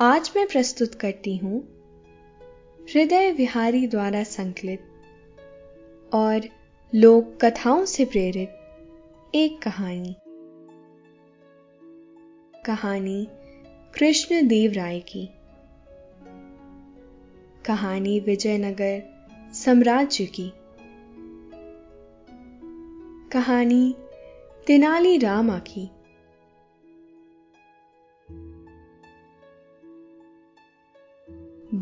आज मैं प्रस्तुत करती हूँ हृदय विहारी द्वारा संकलित और लोक कथाओं से प्रेरित एक कहानी। कहानी कृष्ण देव राय की। कहानी विजयनगर साम्राज्य की। कहानी तेनाली रामा की।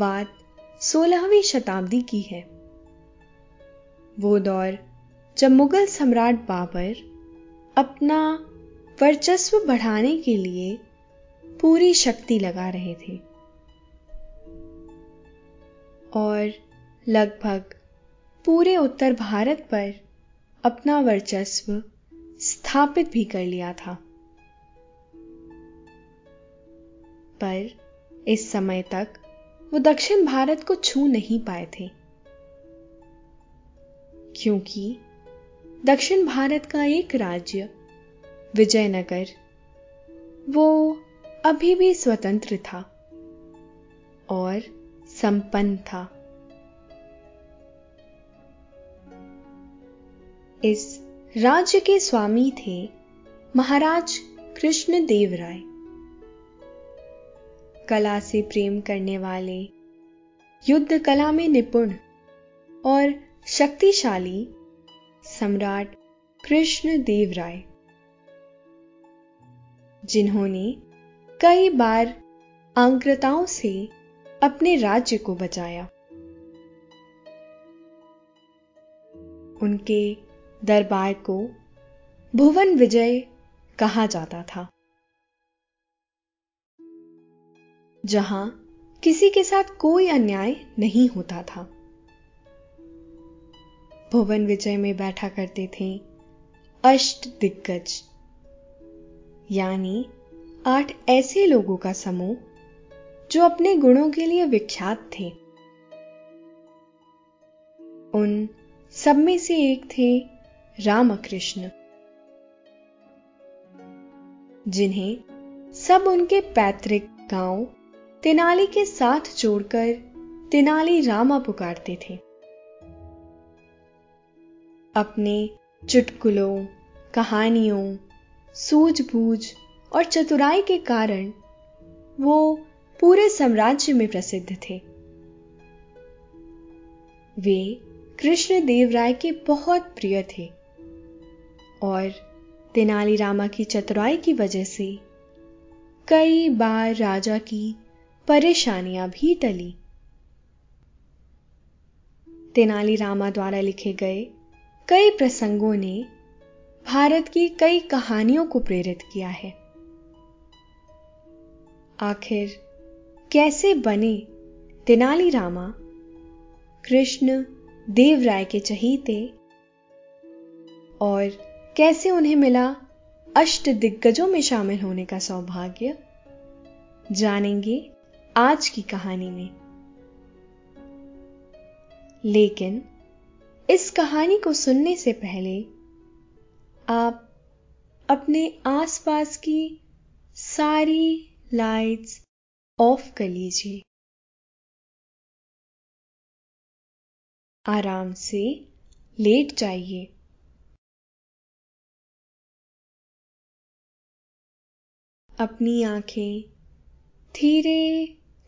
बात सोलहवीं शताब्दी की है। वो दौर जब मुगल सम्राट बाबर अपना वर्चस्व बढ़ाने के लिए पूरी शक्ति लगा रहे थे। और लगभग पूरे उत्तर भारत पर अपना वर्चस्व स्थापित भी कर लिया था। पर इस समय तक वो दक्षिण भारत को छू नहीं पाए थे। क्योंकि दक्षिण भारत का एक राज्य, विजयनगर, वो अभी भी स्वतंत्र था और संपन्न था। इस राज्य के स्वामी थे महाराज कृष्ण देव राय। कला से प्रेम करने वाले, युद्ध कला में निपुण और शक्तिशाली सम्राट कृष्ण देव राय जिन्होंने कई बार आंक्रताओं से अपने राज्य को बचाया। उनके दरबार को भुवन विजय कहा जाता था। जहाँ किसी के साथ कोई अन्याय नहीं होता था। भुवन विजय में बैठा करते थे अष्ट दिग्गज। यानी आठ ऐसे लोगों का समूह जो अपने गुणों के लिए विख्यात थे। उन सब में से एक थे रामकृष्ण, जिन्हें सब उनके पैतृक गाँव तेनाली के साथ जोड़कर तेनाली रामा पुकारते थे। अपने चुटकुलों, कहानियों, सूझबूझ और चतुराई के कारण वो पूरे साम्राज्य में प्रसिद्ध थे। वे कृष्ण देव राय के बहुत प्रिय थे और तेनाली रामा की चतुराई की वजह से कई बार राजा की परेशानियाँ भी टली। तेनाली रामा द्वारा लिखे गए कई प्रसंगों ने भारत की कई कहानियों को प्रेरित किया है। आखिर कैसे बने तेनाली रामा? कृष्ण देवराय के चहीते? और कैसे उन्हें मिला अष्ट दिग्गजों में शामिल होने का सौभाग्य? जानेंगे आज की कहानी में। लेकिन इस कहानी को सुनने से पहले आप अपने आसपास की सारी लाइट्स ऑफ़ कर लीजिए। आराम से लेट जाइए। अपनी आँखें धीरे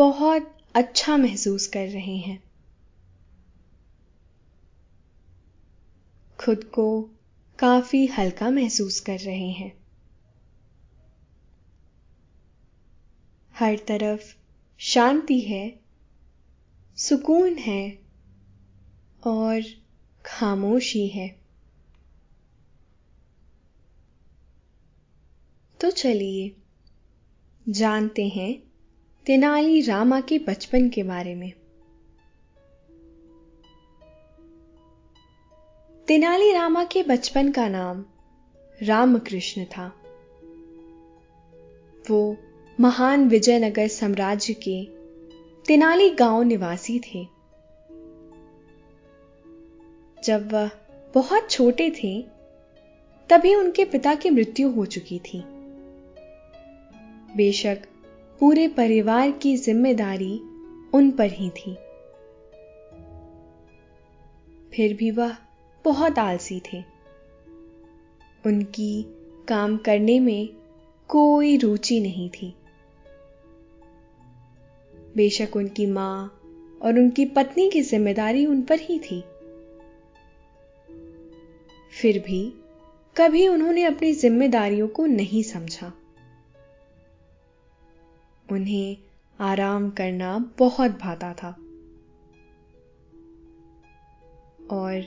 बहुत अच्छा महसूस कर रहे हैं। खुद को काफ़ी हल्का महसूस कर रहे हैं। हर तरफ़ शांति है, सुकून है और खामोशी है। तो चलिए, जानते हैं तेनाली रामा के बचपन के बारे में। तेनाली रामा के बचपन का नाम रामकृष्ण था। वो महान विजयनगर साम्राज्य के तेनाली गाँव निवासी थे। जब वह बहुत छोटे थे, तभी उनके पिता की मृत्यु हो चुकी थी। बेशक पूरे परिवार की ज़िम्मेदारी उन पर ही थी। फिर भी वह बहुत आलसी थे। उनकी काम करने में कोई रुचि नहीं थी। बेशक उनकी माँ और उनकी पत्नी की ज़िम्मेदारी उन पर ही थी। फिर भी कभी उन्होंने अपनी जिम्मेदारियों को नहीं समझा। उन्हें आराम करना बहुत भाता था। और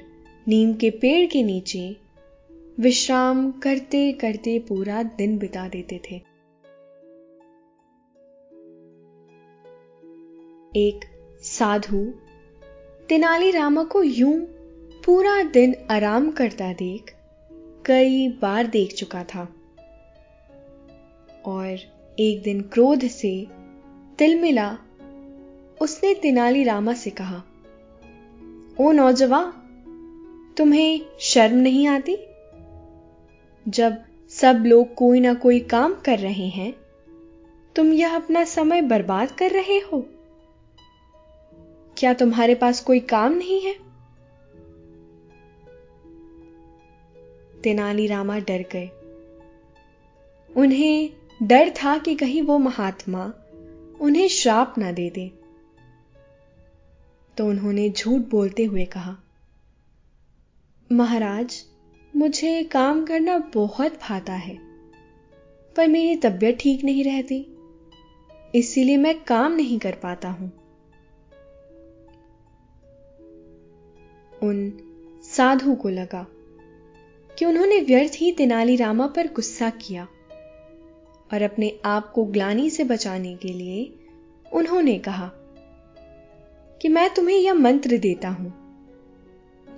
नीम के पेड़ के नीचे विश्राम करते करते पूरा दिन बिता देते थे। एक साधु तेनाली रामा को यूँ पूरा दिन आराम करता देख कई बार देख चुका था। और एक दिन क्रोध से तिलमिला उसने तेनाली रामा से कहा, ओ नौजवान, तुम्हें शर्म नहीं आती? जब सब लोग कोई ना कोई काम कर रहे हैं, तुम यह अपना समय बर्बाद कर रहे हो? क्या तुम्हारे पास कोई काम नहीं है? तेनाली रामा डर गए। उन्हें डर था कि कहीं वो महात्मा उन्हें श्राप ना दे दे। तो उन्होंने झूठ बोलते हुए कहा, महाराज, मुझे काम करना बहुत भाता है, पर मेरी तबीयत ठीक नहीं रहती, इसीलिए मैं काम नहीं कर पाता हूँ। उन साधु को लगा कि उन्होंने व्यर्थ ही तेनालीरामा पर गुस्सा किया। और अपने आप को ग्लानी से बचाने के लिए उन्होंने कहा कि मैं तुम्हें यह मंत्र देता हूँ।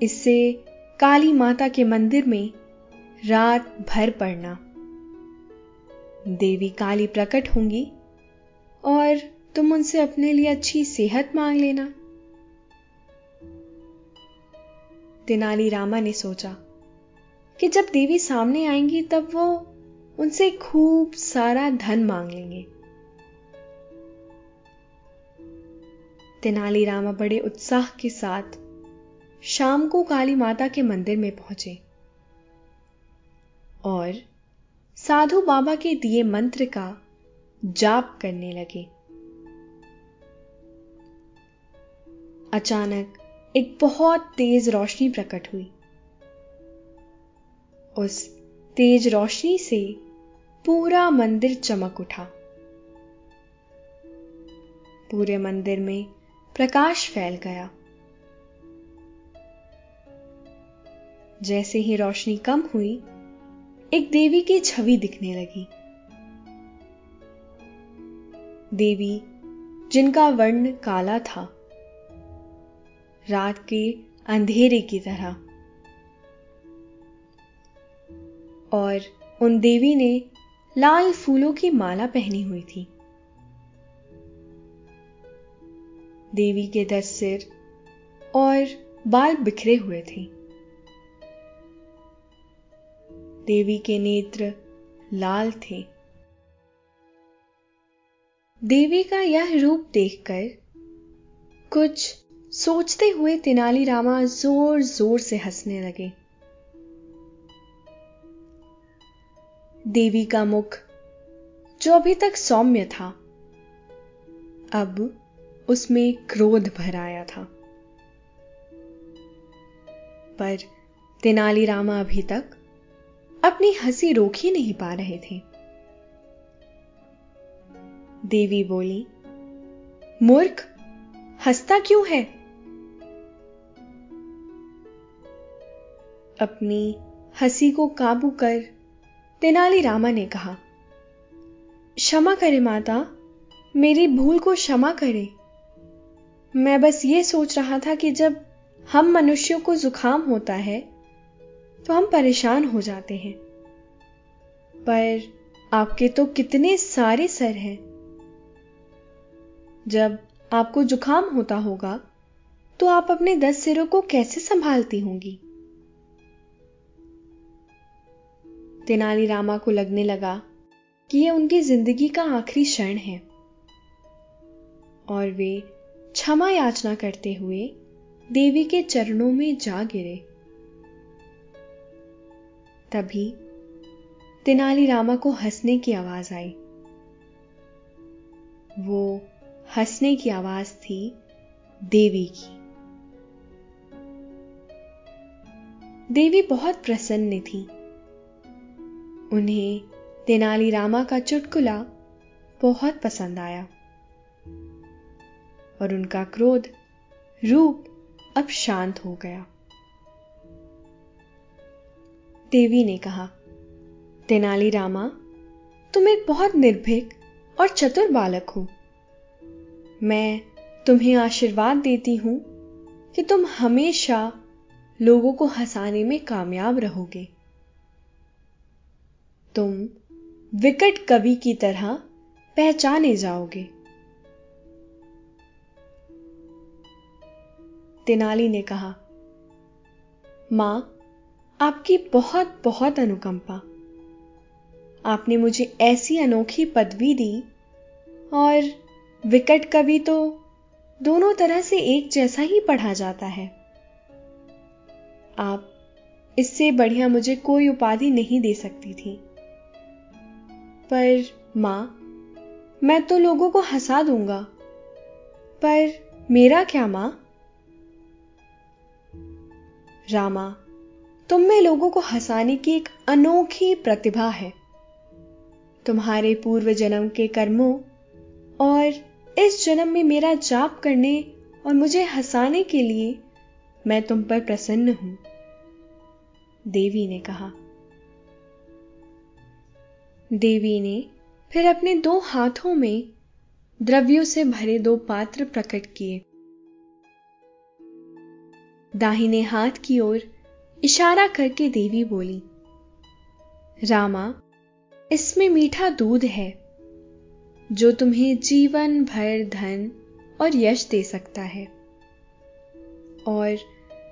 इससे काली माता के मंदिर में रात भर पड़ना। देवी काली प्रकट होंगी और तुम उनसे अपने लिए अच्छी सेहत मांग लेना। तेनाली रामा ने सोचा कि जब देवी सामने आएँगी तब वो उनसे खूब सारा धन मांग लेंगे तेनालीरामा बड़े उत्साह के साथ शाम को काली माता के मंदिर में पहुँचे। और साधु बाबा के दिए मंत्र का जाप करने लगे। अचानक एक बहुत तेज रोशनी प्रकट हुई। उस तेज रोशनी से पूरा मंदिर चमक उठा। पूरे मंदिर में प्रकाश फैल गया। जैसे ही रोशनी कम हुई, एक देवी की छवि दिखने लगी। देवी, जिनका वर्ण काला था, रात के अंधेरे की तरह। और उन देवी ने लाल फूलों की माला पहनी हुई थी। देवी के दस सिर और बाल बिखरे हुए थे। देवी के नेत्र लाल थे। देवी का यह रूप देखकर कुछ सोचते हुए तेनालीरामा ज़ोर ज़ोर से हंसने लगे। देवी का मुख, जो अभी तक सौम्य था, अब उसमें क्रोध भर आया था। पर तेनालीरामा अभी तक अपनी हँसी रोक ही नहीं पा रहे थे। देवी बोली, मूर्ख, हंसता क्यों है? अपनी हँसी को काबू कर तेनालीरामा ने कहा, क्षमा करे माता, मेरी भूल को क्षमा करे। मैं बस ये सोच रहा था कि जब हम मनुष्यों को जुकाम होता है तो हम परेशान हो जाते हैं। पर आपके तो कितने सारे सर हैं। जब आपको जुकाम होता होगा तो आप अपने दस सिरों को कैसे संभालती होंगी? तेनालीरामा को लगने लगा कि यह उनकी ज़िंदगी का आखिरी क्षण है। और वे क्षमा याचना करते हुए देवी के चरणों में जा गिरे। तभी तेनालीरामा को हंसने की आवाज़ आई। वो हंसने की आवाज़ थी देवी की। देवी बहुत प्रसन्न थी। उन्हें तेनालीरामा का चुटकुला बहुत पसंद आया। और उनका क्रोध रूप अब शांत हो गया। देवी ने कहा तेनालीरामा तुम एक बहुत निर्भीक और चतुर बालक हो। मैं तुम्हें आशीर्वाद देती हूँ कि तुम हमेशा लोगों को हंसाने में कामयाब रहोगे। तुम विकट कवि की तरह पहचाने जाओगे। तेनाली ने कहा, माँ, आपकी बहुत बहुत अनुकंपा। आपने मुझे ऐसी अनोखी पदवी दी और विकट कवि तो दोनों तरह से एक जैसा ही पढ़ा जाता है। आप इससे बढ़िया मुझे कोई उपाधि नहीं दे सकती थी। पर माँ, मैं तो लोगों को हंसा दूँगा। पर मेरा क्या माँ? रामा, तुम में लोगों को हंसाने की एक अनोखी प्रतिभा है। तुम्हारे पूर्व जन्म के कर्मों और इस जन्म में मेरा जाप करने और मुझे हंसाने के लिए मैं तुम पर प्रसन्न हूँ, देवी ने कहा। देवी ने फिर अपने दो हाथों में द्रव्यों से भरे दो पात्र प्रकट किए। दाहिने हाथ की ओर इशारा करके देवी बोली, रामा, इसमें मीठा दूध है, जो तुम्हें जीवन भर धन और यश दे सकता है। और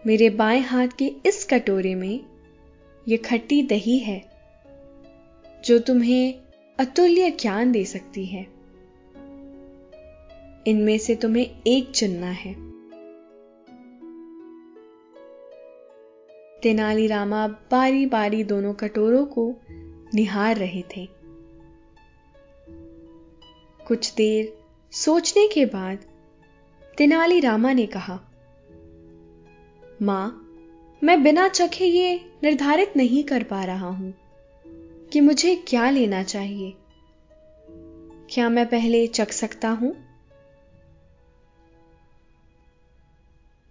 मेरे बाएँ हाथ के इस कटोरे में यह खट्टी दही है। जो तुम्हें अतुल्य ज्ञान दे सकती है। इनमें से तुम्हें एक चुनना है। तेनालीरामा बारी बारी दोनों कटोरों को निहार रहे थे। कुछ देर सोचने के बाद तेनालीरामा ने कहा, माँ, मैं बिना चखे ये निर्धारित नहीं कर पा रहा हूँ। कि मुझे क्या लेना चाहिए? क्या मैं पहले चख सकता हूँ?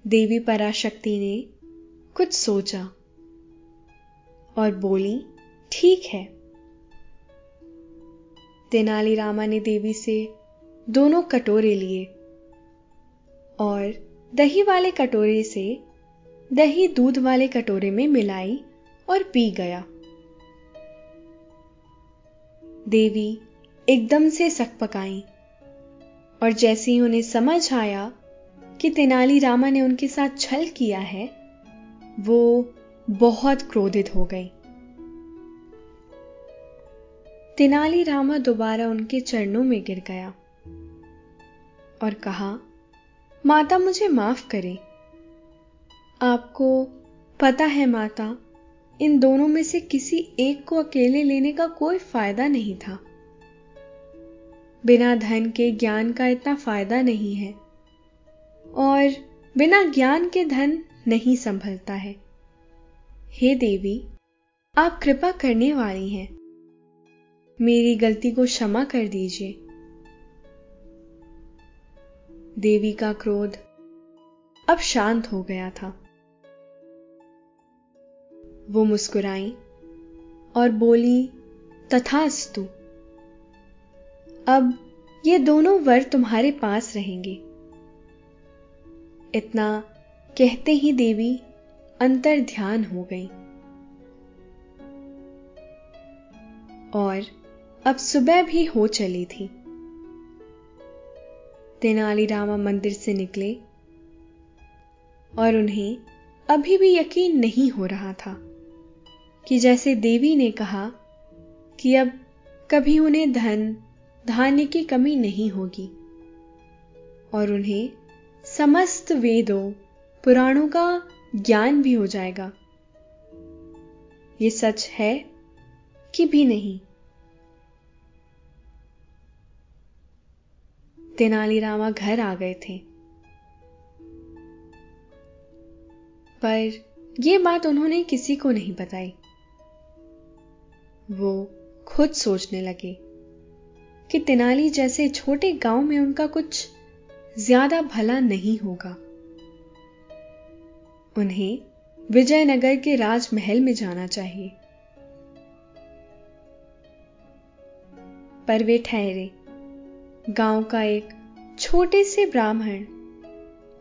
देवी पराशक्ति ने कुछ सोचा और बोली, ठीक है। तेनालीरामा ने देवी से दोनों कटोरे लिए और दही वाले कटोरे से दही दूध वाले कटोरे में मिलाई और पी गया। देवी, एकदम से सकपकाई और जैसे ही उन्हें समझ आया कि तेनाली रामा ने उनके साथ छल किया है, वो बहुत क्रोधित हो गई। तेनाली रामा दोबारा उनके चरणों में गिर गया और कहा, माता मुझे माफ़ करें। आपको पता है माता इन दोनों में से किसी एक को अकेले लेने का कोई फ़ायदा नहीं था। बिना धन के ज्ञान का इतना फ़ायदा नहीं है। और बिना ज्ञान के धन नहीं संभलता है। हे देवी, आप कृपा करने वाली हैं। मेरी गलती को क्षमा कर दीजिए। देवी का क्रोध अब शांत हो गया था। वो मुस्कुराई और बोली, तथास्तु। अब ये दोनों वर तुम्हारे पास रहेंगे। इतना कहते ही देवी अंतर ध्यान हो गई। और अब सुबह भी हो चली थी। तेनालीरामा मंदिर से निकले और उन्हें अभी भी यकीन नहीं हो रहा था। कि जैसे देवी ने कहा कि अब कभी उन्हें धन, धान्य की कमी नहीं होगी और उन्हें समस्त वेदों, पुराणों का ज्ञान भी हो जाएगा। ये सच है कि भी नहीं? तेनालीरामा घर आ गए थे। पर यह बात उन्होंने किसी को नहीं बताई। वो खुद सोचने लगे कि तेनाली जैसे छोटे गाँव में उनका कुछ ज़्यादा भला नहीं होगा। उन्हें विजयनगर के राजमहल में जाना चाहिए। पर वे ठहरे। गाँव का एक छोटे से ब्राह्मण,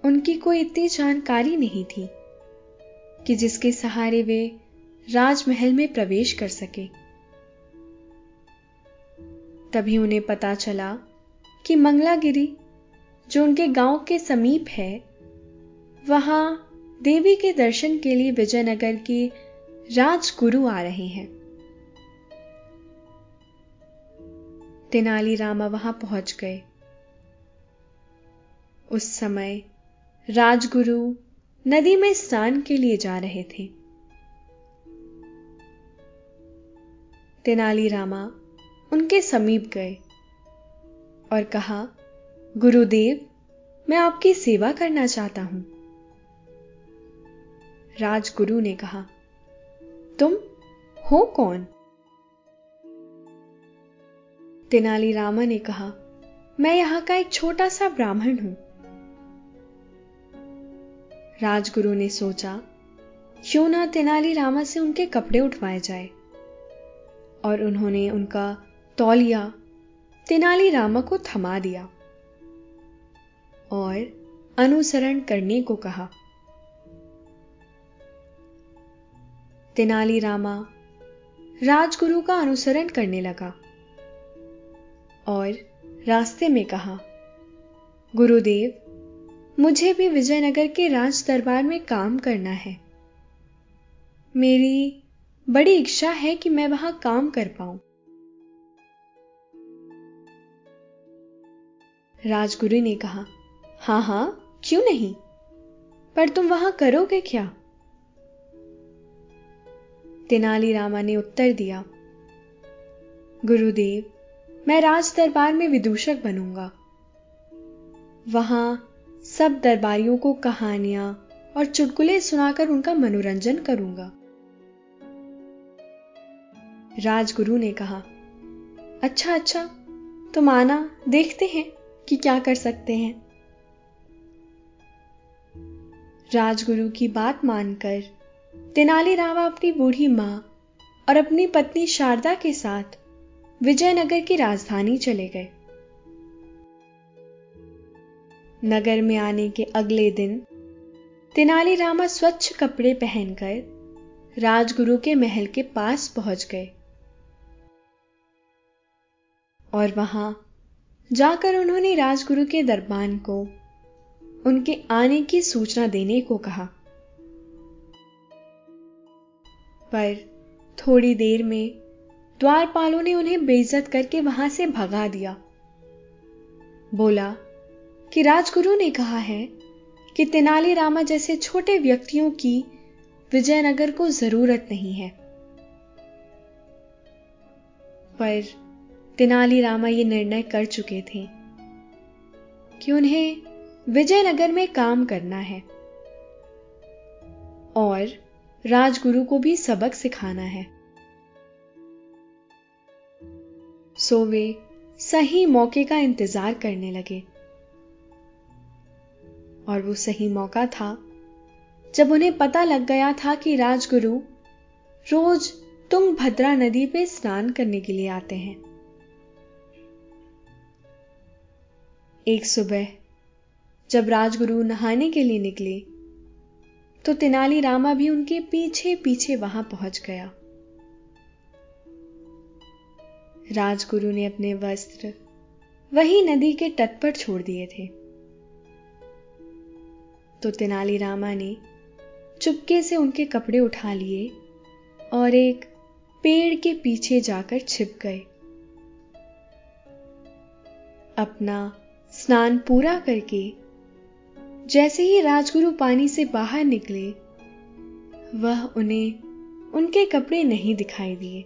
उनकी कोई इतनी जानकारी नहीं थी कि जिसके सहारे वे राजमहल में प्रवेश कर सके। तभी उन्हें पता चला कि मंगलागिरी, जो उनके गाँव के समीप है, वहाँ देवी के दर्शन के लिए विजयनगर के राजगुरु आ रहे हैं। तेनालीरामा वहाँ पहुँच गए। उस समय राजगुरु नदी में स्नान के लिए जा रहे थे। तेनालीरामा उनके समीप गए और कहा, गुरुदेव, मैं आपकी सेवा करना चाहता हूँ। राजगुरु ने कहा, तुम हो कौन? तेनालीरामा ने कहा, मैं यहाँ का एक छोटा सा ब्राह्मण हूँ। राजगुरु ने सोचा, क्यों ना तेनालीरामा से उनके कपड़े उठवाए जाए? और उन्होंने उनका तौलिया तेनालीरामा को थमा दिया और अनुसरण करने को कहा। तेनाली रामा राजगुरु का अनुसरण करने लगा और रास्ते में कहा, गुरुदेव, मुझे भी विजयनगर के राज दरबार में काम करना है। मेरी बड़ी इच्छा है कि मैं वहाँ काम कर पाऊँ। राजगुरु ने कहा, हाँ हाँ, क्यों नहीं? पर तुम वहाँ करोगे क्या? तेनाली रामा ने उत्तर दिया, गुरुदेव, मैं राज दरबार में विदूषक बनूँगा। वहाँ सब दरबारियों को कहानियाँ और चुटकुले सुनाकर उनका मनोरंजन करूँगा। राजगुरु ने कहा अच्छा अच्छा तुम आना, देखते हैं। कि क्या कर सकते हैं? राजगुरु की बात मानकर तेनालीरामा अपनी बूढ़ी माँ और अपनी पत्नी शारदा के साथ विजयनगर की राजधानी चले गए। नगर में आने के अगले दिन तेनालीरामा स्वच्छ कपड़े पहनकर राजगुरु के महल के पास पहुँच गए। और वहाँ जाकर उन्होंने राजगुरु के दरबान को, उनके आने की सूचना देने को कहा। पर थोड़ी देर में द्वारपालों ने उन्हें बेइज्जत करके वहाँ से भगा दिया। बोला कि राजगुरु ने कहा है कि तेनाली रामा जैसे छोटे व्यक्तियों की विजयनगर को ज़रूरत नहीं है। पर तेनाली रामा ये निर्णय कर चुके थे कि उन्हें विजयनगर में काम करना है और राजगुरु को भी सबक सिखाना है। सो वे सही मौके का इंतज़ार करने लगे और वो सही मौका था जब उन्हें पता लग गया था कि राजगुरु रोज तुंगभद्रा नदी पे स्नान करने के लिए आते हैं। एक सुबह, जब राजगुरु नहाने के लिए निकले तो तेनाली रामा भी उनके पीछे पीछे वहाँ पहुँच गया। राजगुरु ने अपने वस्त्र वही नदी के तट पर छोड़ दिए थे। तो तेनाली रामा ने चुपके से उनके कपड़े उठा लिए और एक पेड़ के पीछे जाकर छिप गए। अपना स्नान पूरा करके जैसे ही राजगुरु पानी से बाहर निकले, वह उन्हें उनके कपड़े नहीं दिखाई दिए।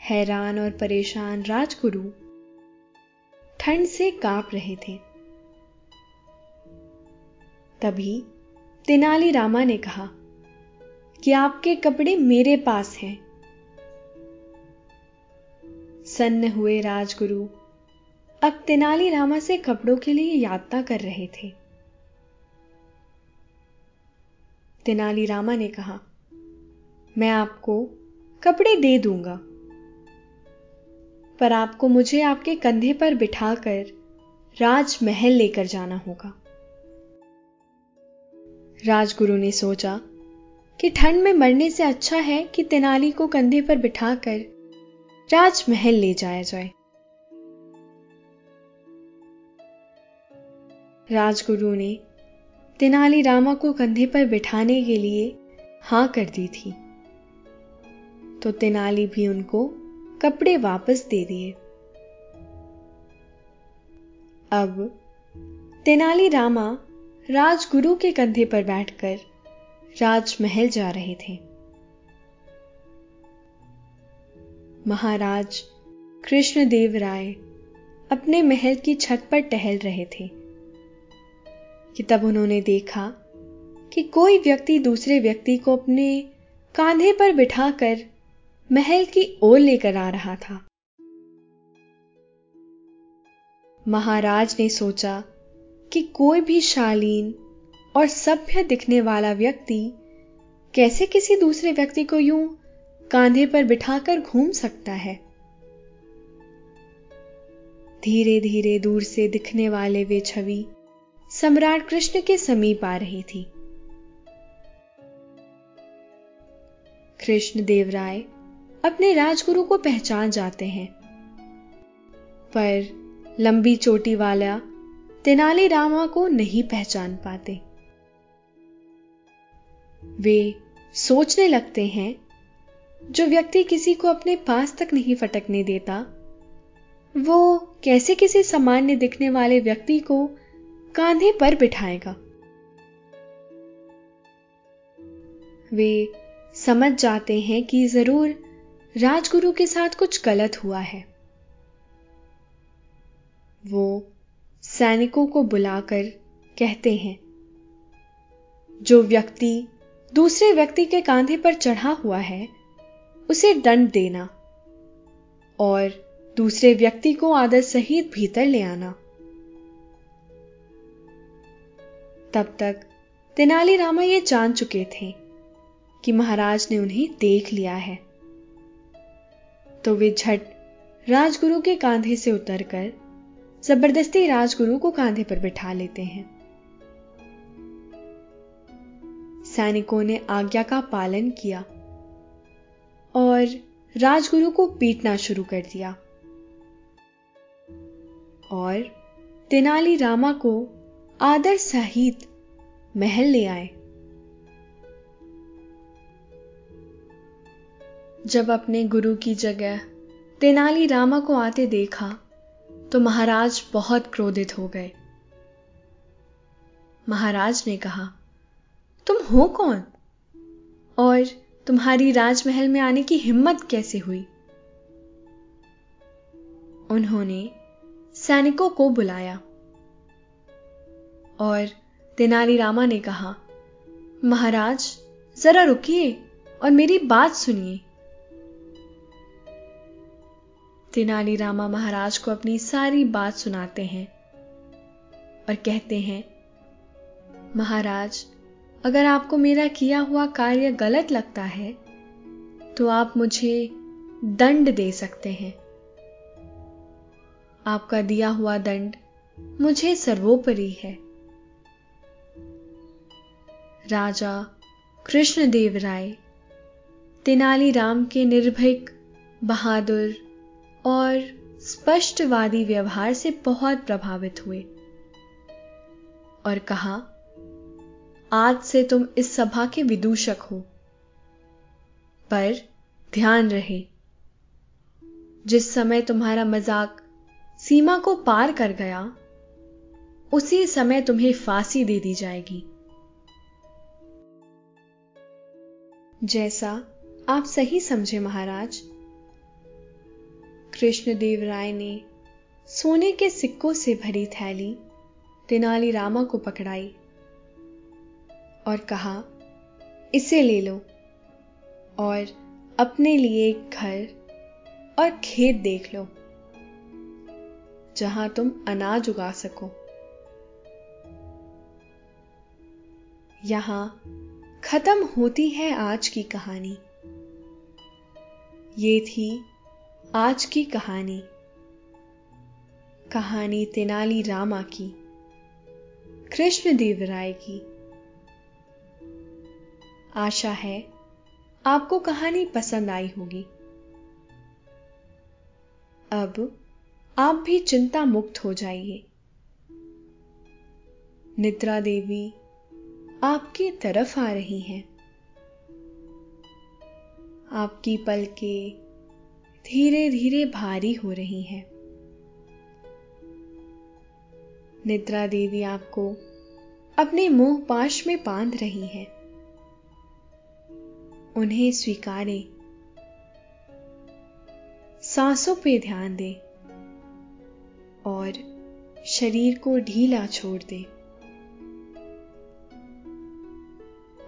हैरान और परेशान राजगुरु ठंड से काँप रहे थे। तभी तेनाली रामा ने कहा, कि आपके कपड़े मेरे पास हैं। सन्न हुए राजगुरु अब तेनाली रामा से कपड़ों के लिए यात्रा कर रहे थे। तेनाली रामा ने कहा, मैं आपको कपड़े दे दूँगा, पर आपको मुझे आपके कंधे पर बिठाकर राजमहल लेकर जाना होगा। राजगुरु ने सोचा कि ठंड में मरने से अच्छा है कि तेनाली को कंधे पर बिठाकर राजमहल ले जाया जाए। राजगुरु ने तेनाली रामा को कंधे पर बिठाने के लिए हाँ कर दी थी। तो तेनाली भी उनको कपड़े वापस दे दिए। अब तेनाली रामा राजगुरु के कंधे पर बैठकर राजमहल जा रहे थे। महाराज कृष्णदेव राय अपने महल की छत पर टहल रहे थे। कि तब उन्होंने देखा कि कोई व्यक्ति दूसरे व्यक्ति को अपने कांधे पर बिठाकर महल की ओर लेकर आ रहा था। महाराज ने सोचा कि कोई भी शालीन और सभ्य दिखने वाला व्यक्ति कैसे किसी दूसरे व्यक्ति को यूँ कांधे पर बिठाकर घूम सकता है? धीरे धीरे दूर से दिखने वाले वे छवि सम्राट कृष्ण के समीप आ रही थी। कृष्ण देवराय अपने राजगुरु को पहचान जाते हैं। पर लंबी चोटी वाला तेनाली रामा को नहीं पहचान पाते। वे सोचने लगते हैं, जो व्यक्ति किसी को अपने पास तक नहीं फटकने देता, वो कैसे किसी सामान्य दिखने वाले व्यक्ति को कांधे पर बिठाएगा। वे समझ जाते हैं कि ज़रूर राजगुरु के साथ कुछ गलत हुआ है। वो सैनिकों को बुलाकर कहते हैं, जो व्यक्ति दूसरे व्यक्ति के कांधे पर चढ़ा हुआ है, उसे दंड देना और दूसरे व्यक्ति को आदर सहित भीतर ले आना। तब तक तेनालीरामा ये जान चुके थे कि महाराज ने उन्हें देख लिया है। तो वे झट राजगुरु के कांधे से उतरकर ज़बरदस्ती राजगुरु को कांधे पर बिठा लेते हैं। सैनिकों ने आज्ञा का पालन किया और राजगुरु को पीटना शुरू कर दिया। और तेनाली रामा को आदर सहित महल ले आए। जब अपने गुरु की जगह तेनाली रामा को आते देखा तो महाराज बहुत क्रोधित हो गए। महाराज ने कहा, तुम हो कौन? और तुम्हारी राजमहल में आने की हिम्मत कैसे हुई? उन्होंने सैनिकों को बुलाया। और तेनाली रामा ने कहा, महाराज, जरा रुकिए और मेरी बात सुनिए. तेनाली रामा महाराज को अपनी सारी बात सुनाते हैं और कहते हैं, महाराज, अगर आपको मेरा किया हुआ कार्य गलत लगता है तो आप मुझे दंड दे सकते हैं। आपका दिया हुआ दंड मुझे सर्वोपरि है। राजा कृष्णदेव राय। तेनालीराम के निर्भीक, बहादुर और स्पष्टवादी व्यवहार से बहुत प्रभावित हुए और कहा, आज से तुम इस सभा के विदूषक हो। पर ध्यान रहे, जिस समय तुम्हारा मज़ाक सीमा को पार कर गया, उसी समय तुम्हें फांसी दे दी जाएगी। जैसा आप सही समझे महाराज। कृष्णदेव राय ने सोने के सिक्कों से भरी थैली तेनाली रामा को पकड़ाई और कहा, इसे ले लो और अपने लिए एक घर और खेत देख लो, जहाँ तुम अनाज उगा सको। यहाँ खत्म होती है आज की कहानी। ये थी आज की कहानी। कहानी तेनाली रामा की कृष्णदेव राय की। आशा है आपको कहानी पसंद आई होगी। अब आप भी चिंता मुक्त हो जाइए। निद्रा देवी आपकी तरफ़ आ रही हैं। आपकी पलके धीरे धीरे भारी हो रही हैं। निद्रा देवी आपको अपने मोह पाश में बाँध रही हैं। उन्हें स्वीकारें। सांसों पे ध्यान दें और शरीर को ढीला छोड़ दें।